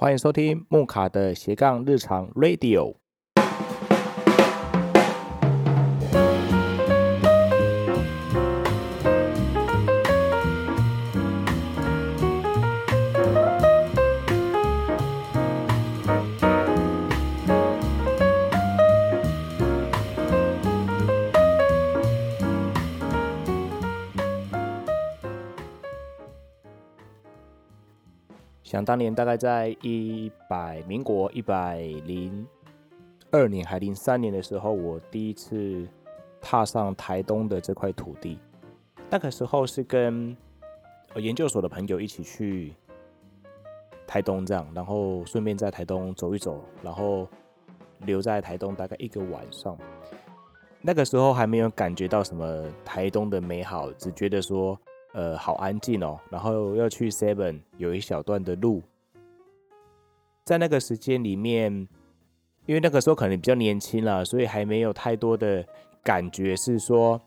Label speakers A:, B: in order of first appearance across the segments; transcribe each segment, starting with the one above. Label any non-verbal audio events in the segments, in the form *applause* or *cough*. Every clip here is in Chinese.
A: 欢迎收听木卡的斜杠日常 Radio。当年，大概在一百民国一百零二年还零三年的时候，我第一次踏上台东的这块土地。那个时候是跟研究所的朋友一起去台东，这样，然后顺便在台东走一走，然后留在台东大概一个晚上。那个时候还没有感觉到什么台东的美好，只觉得说。呃，好安静哦。然后要去 Seven，有一小段的路。在那个时间里面，因为那个时候可能比较年轻了，所以还没有太多的感觉，是说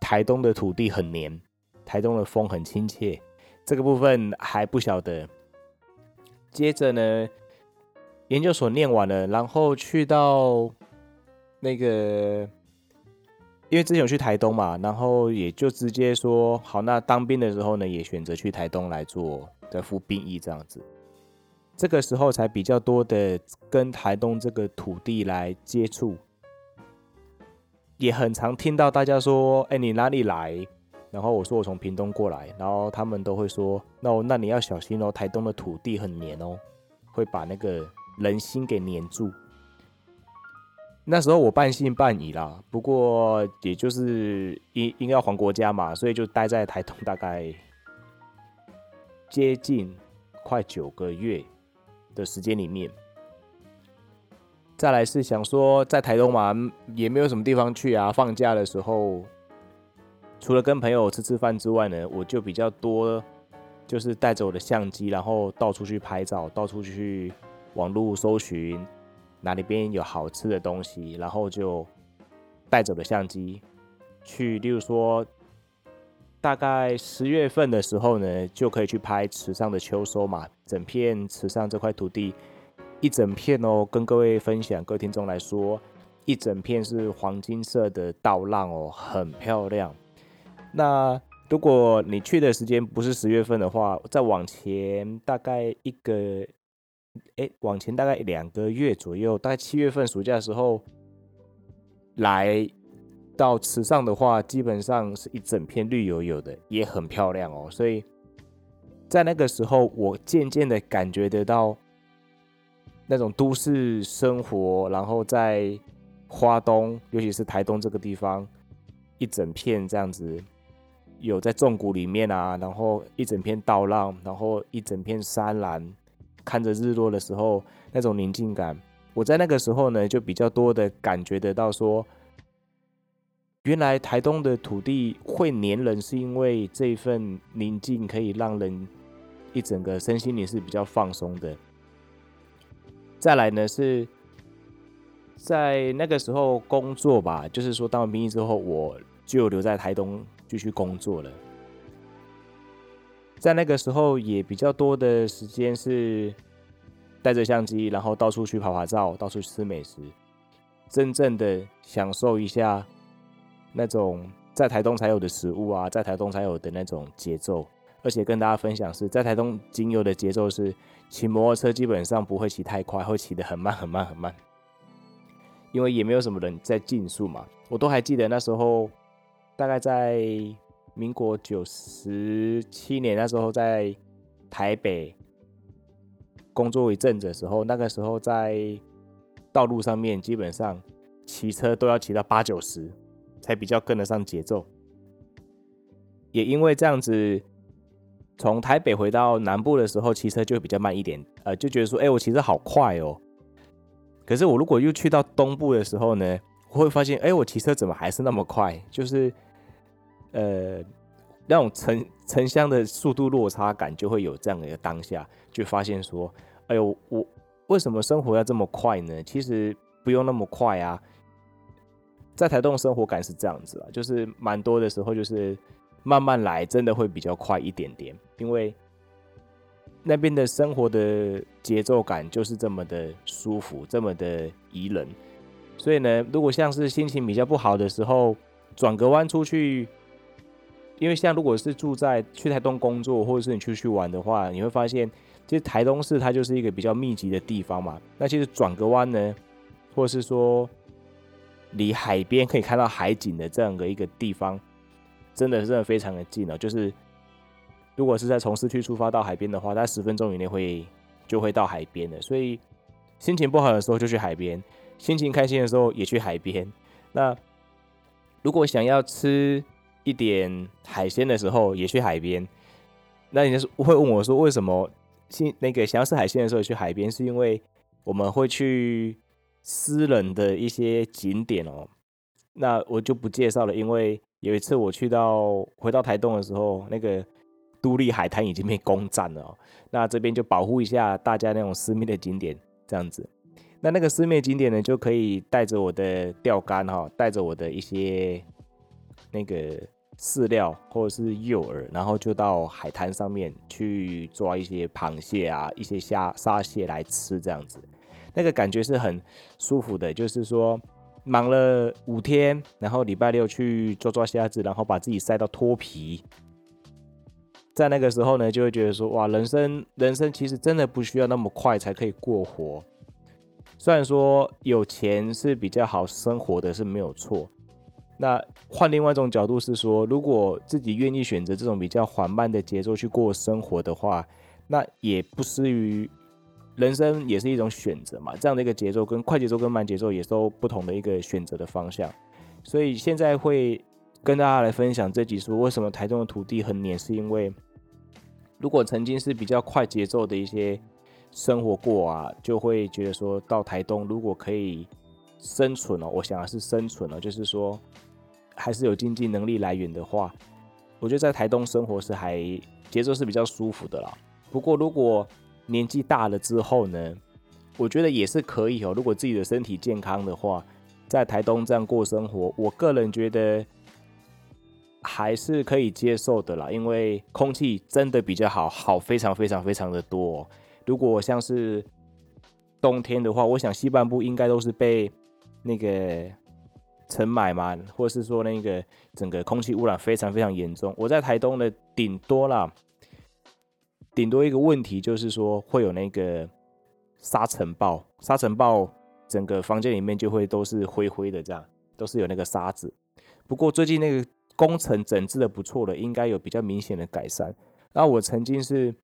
A: 台东的土地很黏，台东的风很亲切。这个部分还不晓得。接着呢，研究所念完了，然后去到那个。因为之前有去台东嘛，然后也就直接说好，那当兵的时候呢，也选择去台东来做的服兵役这样子。这个时候才比较多的跟台东这个土地来接触，也很常听到大家说：“哎，你哪里来？”然后我说我从屏东过来，然后他们都会说：“那那你要小心哦，台东的土地很黏哦，会把那个人心给黏住。”那时候我半信半疑啦，不过也就是应应该要还国家嘛，所以就待在台东大概接近快九个月的时间里面。再来是想说在台东嘛，也没有什么地方去啊。放假的时候，除了跟朋友吃吃饭之外呢，我就比较多就是带着我的相机，然后到处去拍照，到处去网络搜寻。哪里边有好吃的东西，然后就带走了相机去，例如说，大概十月份的时候呢，就可以去拍池上的秋收嘛。整片池上这块土地，一整片哦，跟各位分享，各位听众来说，一整片是黄金色的稻浪哦，很漂亮。那如果你去的时间不是十月份的话，再往前大概一个。哎，往前大概两个月左右，大概七月份暑假的时候来到池上的话，基本上是一整片绿油油的，也很漂亮哦。所以在那个时候，我渐渐的感觉得到那种都市生活，然后在花东，尤其是台东这个地方，一整片这样子，有在纵谷里面啊，然后一整片稻浪，然后一整片山岚。看着日落的时候，那种宁静感，我在那个时候呢，就比较多的感觉得到说，原来台东的土地会黏人，是因为这一份宁静可以让人一整个身心灵是比较放松的。再来呢，是在那个时候工作吧，就是说当完兵役之后，我就留在台东继续工作了。在那个时候也比较多的时间是带着相机，然后到处去拍拍照，到处吃美食，真正的享受一下那种在台东才有的食物啊，在台东才有的那种节奏。而且跟大家分享是在台东仅有的节奏是骑摩托车基本上不会骑太快，会骑得很慢很慢很慢，因为也没有什么人在竞速嘛。我都还记得那时候大概在。民国九十七年那时候在台北工作一阵子的时候，那个时候在道路上面基本上骑车都要骑到八九十才比较跟得上节奏。也因为这样子，从台北回到南部的时候骑车就会比较慢一点，呃，就觉得说，哎，我骑车好快哦。可是我如果又去到东部的时候呢，我会发现，哎，我骑车怎么还是那么快？就是。呃，那种城城乡的速度落差感就会有这样的一个当下，就发现说，哎呦，我为什么生活要这么快呢？其实不用那么快啊。在台东生活感是这样子啊，就是蛮多的时候就是慢慢来，真的会比较快一点点。因为那边的生活的节奏感就是这么的舒服，这么的宜人。所以呢，如果像是心情比较不好的时候，转个弯出去，因为像如果是住在去台东工作，或者是你出去玩的话，你会发现，其实台东市它就是一个比较密集的地方嘛。那其实转个弯呢，或者是说离海边可以看到海景的这样的一个地方，真的是真的非常的近哦。就是如果是在从市区出发到海边的话，在十分钟以内会就会到海边的。所以心情不好的时候就去海边，心情开心的时候也去海边。那如果想要吃一点海鲜的时候，也去海边。那你就是会问我说，为什么新那个想要吃海鲜的时候去海边？是因为我们会去私人的一些景点哦。那我就不介绍了，因为有一次我去到回到台东的时候，那个都立海滩已经被攻占了。那这边就保护一下大家那种私密的景点，这样子。那那个私密景点呢，就可以带着我的钓竿哈，带着我的一些那个饲料或者是诱饵，然后就到海滩上面去抓一些螃蟹啊，一些虾、沙蟹来吃，这样子，那个感觉是很舒服的。就是说，忙了五天，然后礼拜六去抓抓虾子，然后把自己晒到脱皮，在那个时候呢，就会觉得说，哇，人生人生其实真的不需要那么快才可以过活。虽然说有钱是比较好生活的，是没有错。那换另外一种角度是说，如果自己愿意选择这种比较缓慢的节奏去过生活的话，那也不失于人生也是一种选择嘛。这样的一个节奏跟快节奏跟慢节奏也都不同的一个选择的方向。所以现在会跟大家来分享这集说，为什么台中的土地很黏，是因为如果曾经是比较快节奏的一些。生活过啊，就会觉得说到台东，如果可以生存哦，我想的是生存哦，就是说还是有经济能力来源的话，我觉得在台东生活是还节奏是比较舒服的啦。不过如果年纪大了之后呢，我觉得也是可以哦。如果自己的身体健康的话，在台东这样过生活，我个人觉得还是可以接受的啦，因为空气真的比较好，好非常非常非常的多。如果像是冬天的话，我想西半部应该都是被那个尘霾嘛，或者是说那个整个空气污染非常非常严重。我在台东的顶多啦，顶多一个问题就是说会有那个沙尘暴，沙尘暴整个房间里面就会都是灰灰的，这样都是有那个沙子。不过最近那个工程整治的不错了，应该有比较明显的改善。那我曾经是。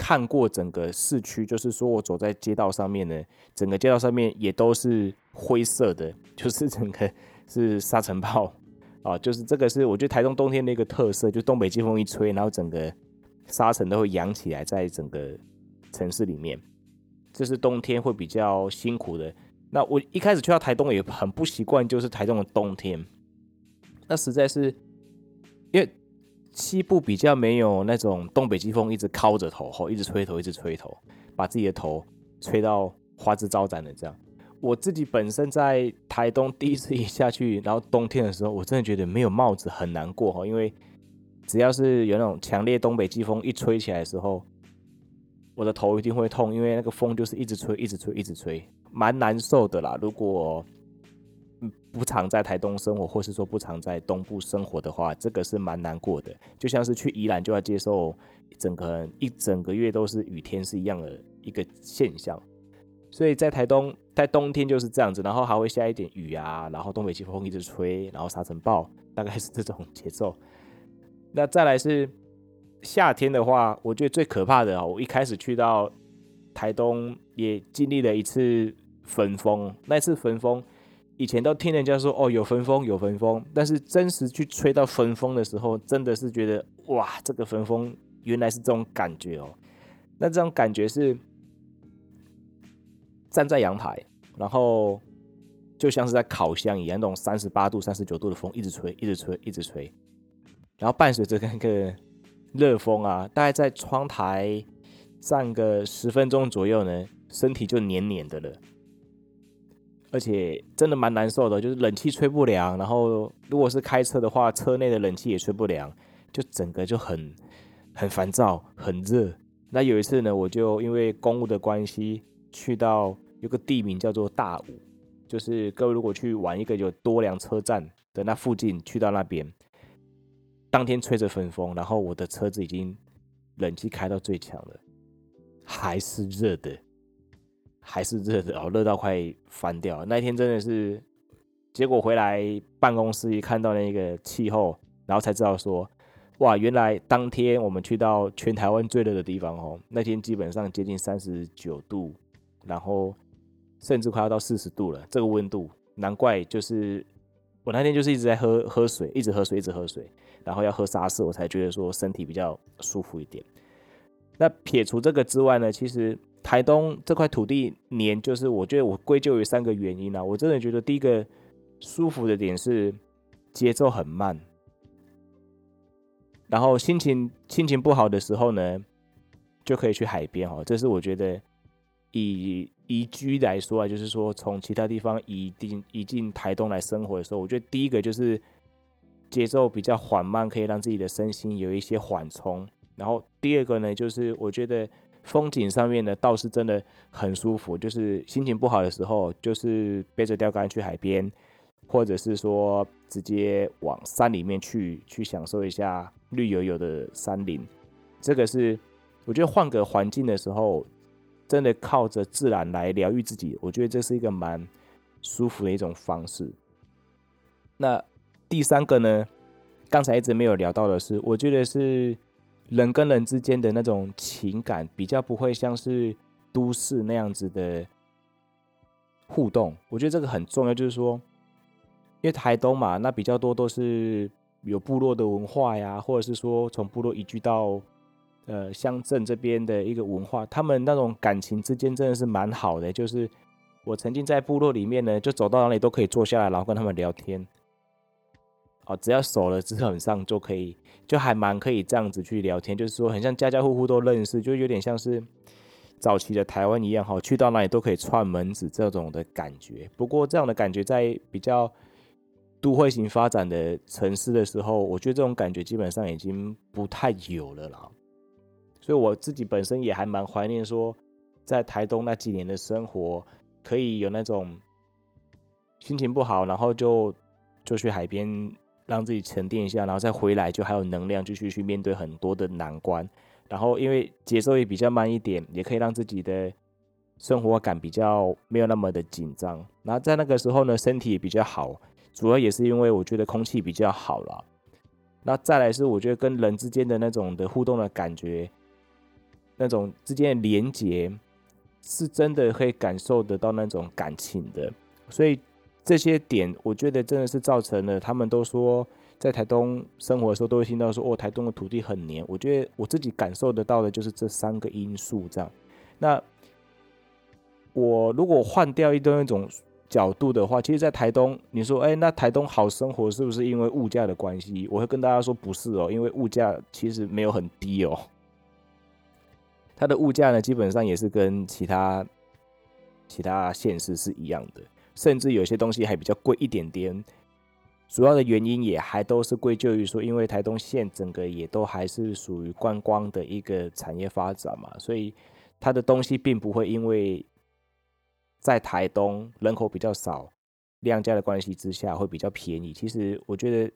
A: 看过整个市区，就是说我走在街道上面呢，整个街道上面也都是灰色的，*laughs* 就是整个是沙尘暴 *laughs* 啊，就是这个是我觉得台中冬天的一个特色，就东北季风一吹，然后整个沙尘都会扬起来，在整个城市里面，这是冬天会比较辛苦的。那我一开始去到台东也很不习惯，就是台东的冬天，那实在是因为。西部比较没有那种东北季风一直靠着头吼，一直吹头，一直吹头，把自己的头吹到花枝招展的这样。我自己本身在台东第一次一下去，然后冬天的时候，我真的觉得没有帽子很难过哈，因为只要是有那种强烈东北季风一吹起来的时候，我的头一定会痛，因为那个风就是一直吹，一直吹，一直吹，蛮难受的啦。如果不常在台东生活，或是说不常在东部生活的话，这个是蛮难过的。就像是去宜兰就要接受整个一整个月都是雨天是一样的一个现象。所以在台东，在冬天就是这样子，然后还会下一点雨啊，然后东北季风一直吹，然后沙尘暴，大概是这种 *laughs* 节奏。那再来是夏天的话，我觉得最可怕的啊，我一开始去到台东也经历了一次焚风，那次焚风。以前都听人家说哦，有焚风有焚风，但是真实去吹到焚风的时候，真的是觉得哇，这个焚风原来是这种感觉哦。那这种感觉是站在阳台，然后就像是在烤箱一样，那种三十八度、三十九度的风一直吹，一直吹，一直吹，然后伴随着那个热风啊，大概在窗台站个十分钟左右呢，身体就黏黏的了。而且真的蛮难受的，就是冷气吹不凉，然后如果是开车的话，车内的冷气也吹不凉，就整个就很很烦躁，很热，那有一次呢，我就因为公务的关系，去到有个地名叫做大武，就是各位如果去玩一个有多良车站的那附近，去到那边，当天吹着粉风，然后我的车子已经冷气开到最强了，还是热的，还是热的哦，热到快翻掉。那一天真的是，结果回来办公室一看到那个气候，然后才知道说。哇，原来当天我们去到全台湾最热的地方哦，那天基本上接近三十九度，然后甚至快要到四十度了。这个温度，难怪就是我那天就是一直在喝喝水，一直喝水，一直喝水，然后要喝沙士，我才觉得说身体比较舒服一点。那撇除这个之外呢，其实台东这块土地黏，就是我觉得我归咎于三个原因啊。我真的觉得第一个舒服的点是节奏很慢。然后心情心情不好的时候呢，就可以去海边哦。这是我觉得以移居来说啊，就是说从其他地方移进移进台东来生活的时候，我觉得第一个就是节奏比较缓慢，可以让自己的身心有一些缓冲。然后第二个呢，就是我觉得风景上面呢倒是真的很舒服。就是心情不好的时候，就是背着钓竿去海边，或者是说直接往山里面去，去享受一下。绿油油的山林，这个是我觉得换个环境的时候，真的靠着自然来疗愈自己。我觉得这是一个蛮舒服的一种方式。那第三个呢，刚才一直没有聊到的是，我觉得是人跟人之间的那种情感比较不会像是都市那样子的互动。我觉得这个很重要，就是说，因为台东嘛，那比较多都是。有部落的文化呀，或者是说从部落移居到呃乡镇这边的一个文化，他们那种感情之间真的是蛮好的。就是我曾经在部落里面呢，就走到哪里都可以坐下来，然后跟他们聊天。哦，只要熟了，基本上就可以，就还蛮可以这样子去聊天。就是说，很像家家户户都认识，就有点像是早期的台湾一样，哈，去到哪里都可以串门子这种的感觉。不过这样的感觉在比较。都会型发展的城市的时候，我觉得这种感觉基本上已经不太有了啦。所以我自己本身也还蛮怀念说，在台东那几年的生活，可以有那种心情不好，然后就就去海边让自己沉淀一下，然后再回来就还有能量继续去面对很多的难关。然后因为节奏也比较慢一点，也可以让自己的生活感比较没有那么的紧张。然后在那个时候呢，身体也比较好。主要也是因为我觉得空气比较好了，那再来是我觉得跟人之间的那种的互动的感觉，那种之间的连结，是真的可以感受得到那种感情的。所以这些点，我觉得真的是造成了他们都说在台东生活的时候都会听到说哦，台东的土地很黏。我觉得我自己感受得到的就是这三个因素这样。那我如果换掉一堆那种。角度的话，其实，在台东，你说，哎，那台东好生活是不是因为物价的关系？我会跟大家说，不是哦，因为物价其实没有很低哦。它的物价呢，基本上也是跟其他其他县市是一样的，甚至有些东西还比较贵一点点。主要的原因也还都是归咎于说，因为台东县整个也都还是属于观光的一个产业发展嘛，所以它的东西并不会因为。在台东人口比较少，量价的关系之下会比较便宜。其实我觉得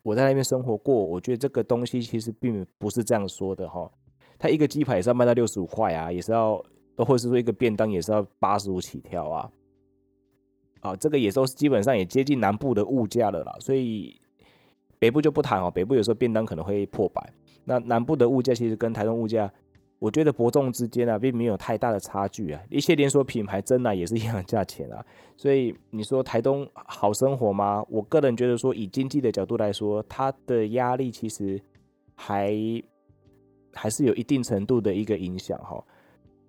A: 我在那边生活过，我觉得这个东西其实并不是这样说的哈。它一个鸡排也是要卖到六十五块啊，也是要，或者是说一个便当也是要八十五起跳啊。啊，这个也都是基本上也接近南部的物价了啦。所以北部就不谈哦，北部有时候便当可能会破百。那南部的物价其实跟台东物价。我觉得伯仲之间啊，并没有太大的差距啊。一些连锁品牌真的也是一样价钱啊。所以你说台东好生活吗？我个人觉得说，以经济的角度来说，它的压力其实还还是有一定程度的一个影响哈。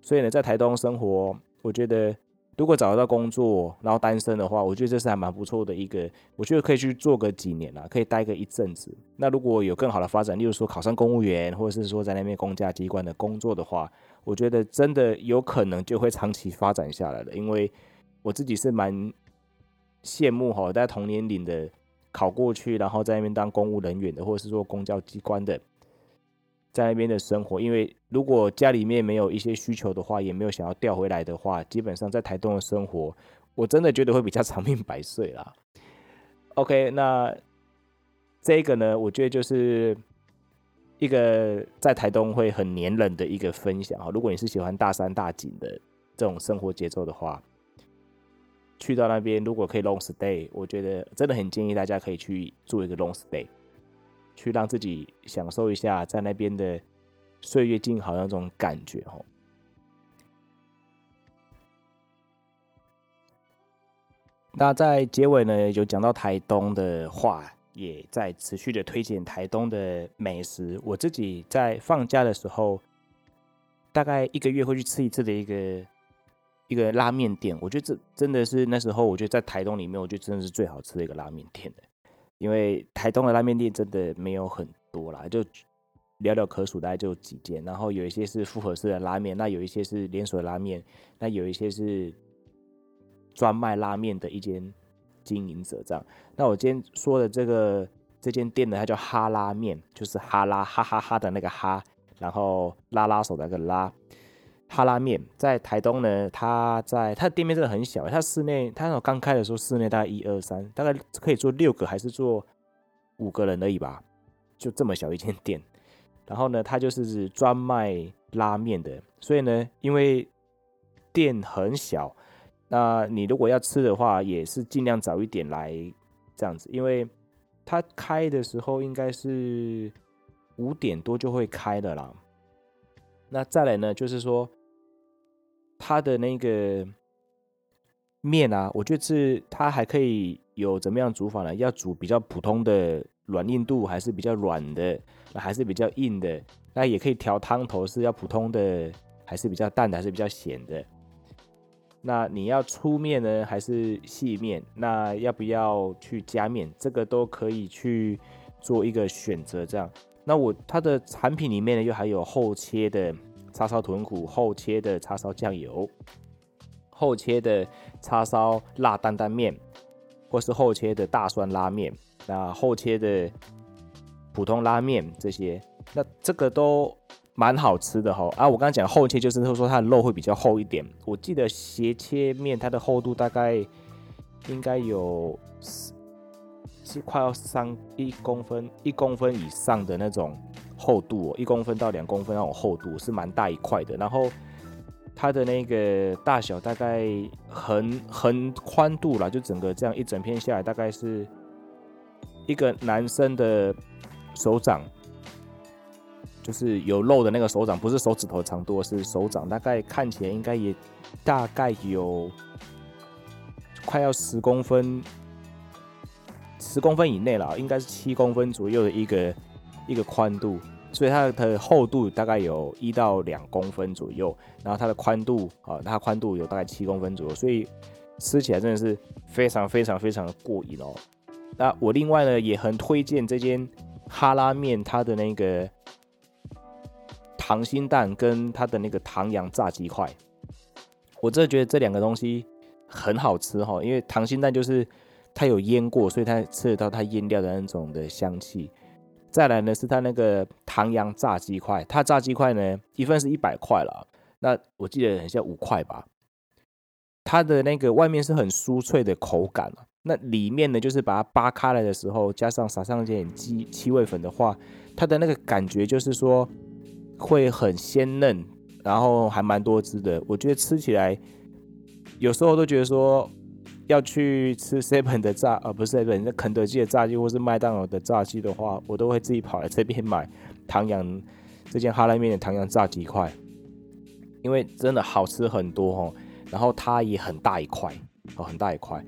A: 所以呢，在台东生活，我觉得。如果找得到工作，然后单身的话，我觉得这是还蛮不错的一个，我觉得可以去做个几年啦，可以待个一阵子。那如果有更好的发展，例如说考上公务员，或者是说在那边公家机关的工作的话，我觉得真的有可能就会长期发展下来了。因为我自己是蛮羡慕哈，在同年龄的考过去，然后在那边当公务人员的，或者是说公教机关的，在那边的生活，因为如果家里面没有一些需求的话，也没有想要调回来的话，基本上在台东的生活，我真的觉得会比较 *laughs* 长命百岁啦。OK，那这个呢，我觉得就是一个在台东会很黏人的一个分享啊。如果你是喜欢大山大景的这种生活节奏的话，去到那边如果可以 long stay，我觉得真的很建议大家可以去做一个 long stay。去让自己享受一下在那边的岁月静好那种感觉哦。那在结尾呢，有讲到台东的话，也在持续的推荐台东的美食。我自己在放假的时候，大概一个月会去吃一次的一个一个拉面店。我觉得这真的是那时候，我觉得在台东里面，我觉得真的是最好吃的一个拉面店的。因为台东的拉面店真的没有很多啦，就寥寥可数，大概就几间。然后有一些是复合式的拉面，那有一些是连锁的拉面，那有一些是专卖拉面的一间经营者这样。那我今天说的这个这间店呢，它叫哈拉面，就是哈拉哈哈哈的那个哈，然后拉拉手的那个拉。哈拉面在台东呢，它在它的店面真的很小，它室内它那种刚开的时候室内大概一二三，大概可以坐六个还是坐五个人而已吧，就这么小一间店。然后呢，它就是专卖拉面的，所以呢，因为店很小，那你如果要吃的话，也是尽量早一点来这样子，因为它开的时候应该是五点多就会开的啦。那再来呢，就是说。它的那个面啊，我觉得是它还可以有怎么样煮法呢？要煮比较普通的软硬度，还是比较软的，还是比较硬的？那也可以调汤头，是要普通的，还是比较淡的，还是比较咸的？那你要粗面呢，还是细面？那要不要去加面？这个都可以去做一个选择。这样，那我它的产品里面呢，又还有厚切的。叉烧豚骨、厚切的叉烧酱油、厚切的叉烧辣担担面，或是厚切的大蒜拉面，那厚切的普通拉面这些，那这个都蛮好吃的哈。啊，我刚刚讲厚切就是说它的肉会比较厚一点。我记得斜切面它的厚度大概应该有是快要三一公分一公分以上的那种。厚度哦，一公分到两公分那种厚度是蛮大一块的，然后它的那个大小大概横横宽度啦，就整个这样一整片下来，大概是一个男生的手掌，就是有肉的那个手掌，不是手指头长度，是手掌，大概看起来应该也大概有快要十公分，十公分以内了，应该是七公分左右的一个。一个宽度，所以它的厚度大概有一到两公分左右，然后它的宽度啊，它宽度有大概七公分左右，所以吃起来真的是非常非常非常的过瘾哦。那我另外呢也很推荐这间哈拉面，它的那个溏心蛋跟它的那个唐扬炸鸡块，我真的觉得这两个东西很好吃哈，因为溏心蛋就是它有腌过，所以它吃得到它腌料的那种的香气。再来呢，是它那个唐扬炸鸡块，它炸鸡块呢一份是一百块了，那我记得很像五块吧。它的那个外面是很酥脆的口感，那里面呢就是把它扒开来的时候，加上撒上一点鸡七味粉的话，它的那个感觉就是说会很鲜嫩，然后还蛮多汁的。我觉得吃起来有时候都觉得说。要去吃 seven 的炸，呃，不是 seven，那肯德基的炸鸡或是麦当劳的炸鸡的话，我都会自己跑来这边买唐扬这间哈拉面的唐扬炸鸡块，因为真的好吃很多哦，然后它也很大一块，哦，很大一块，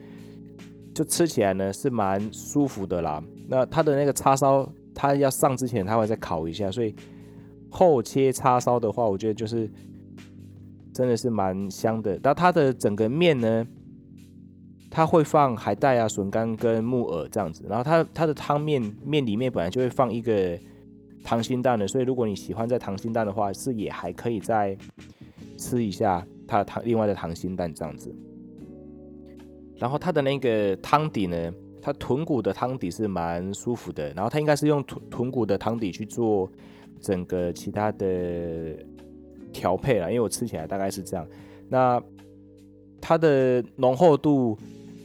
A: 就吃起来呢是蛮舒服的啦。那它的那个叉烧，它要上之前它会再烤一下，所以厚切叉烧的话，我觉得就是真的是蛮香的。那它的整个面呢？它会放海带啊、笋干跟木耳这样子，然后它它的汤面面里面本来就会放一个溏心蛋的，所以如果你喜欢在溏心蛋的话，是也还可以再吃一下它的汤另外的溏心蛋这样子。然后它的那个汤底呢，它豚骨的汤底是蛮舒服的，然后它应该是用豚豚骨的汤底去做整个其他的调配了，因为我吃起来大概是这样。那它的浓厚度，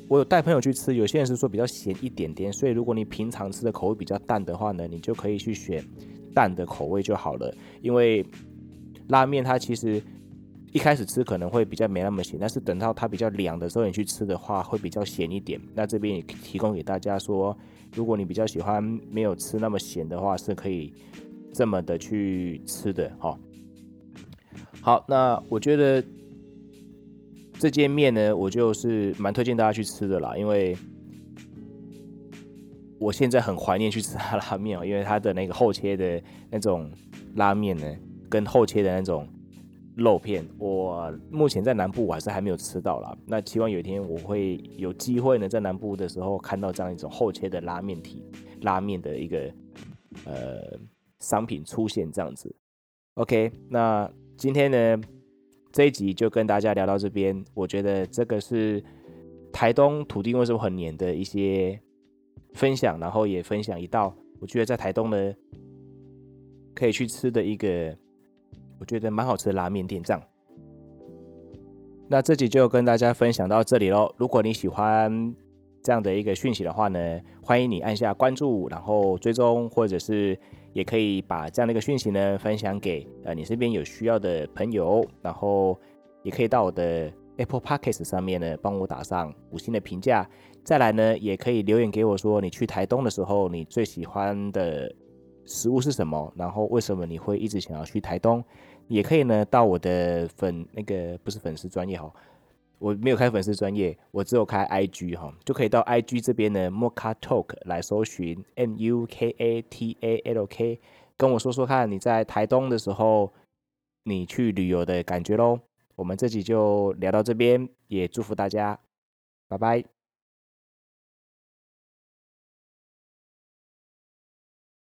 A: 我有带朋友去吃，有些人是说比较咸一点点，所以如果你平常吃的口味比较淡的话呢，你就可以去选淡的口味就好了。因为拉面它其实一开始吃可能会比较没那么咸，但是等到它比较凉的时候，你去吃的话会比较咸一点。那这边也提供给大家说，如果你比较喜欢没有吃那么咸的话，是可以这么的去吃的哈。好，那我觉得这间面呢，我就是蛮推荐大家去吃的啦，因为我现在很怀念去吃它拉面哦，因为它的那个厚切的那种拉面呢，跟厚切的那种。肉片，我目前在南部我还是还没有吃到啦。那希望有一天我会有机会呢，在南部的时候看到这样一种厚切的拉面体，拉面的一个呃商品出现这样子。OK，那今天呢这一集就跟大家聊到这边。我觉得这个是台东土地为什么很黏的一些分享，然后也分享一道我觉得在台东呢可以去吃的一个。我觉得蛮好吃的拉面店，这样。那这集就跟大家分享到这里喽。如果你喜欢这样的一个讯息的话呢，欢迎你按下关注，然后追踪，或者是也可以把这样的一个讯息呢分享给呃你身边有需要的朋友，然后也可以到我的 Apple Podcast 上面呢帮我打上五星的评价。再来呢，也可以留言给我说你去台东的时候你最喜欢的。食物是什么？然后为什么你会一直想要去台东？也可以呢，到我的粉那个不是粉丝专业哈，我没有开粉丝专业，我只有开 IG 哈，就可以到 IG 这边的 Moka Talk 来搜寻 M U K A T A L K，跟我说说看你在台东的时候你去旅游的感觉喽。我们这集就聊到这边，也祝福大家，拜拜。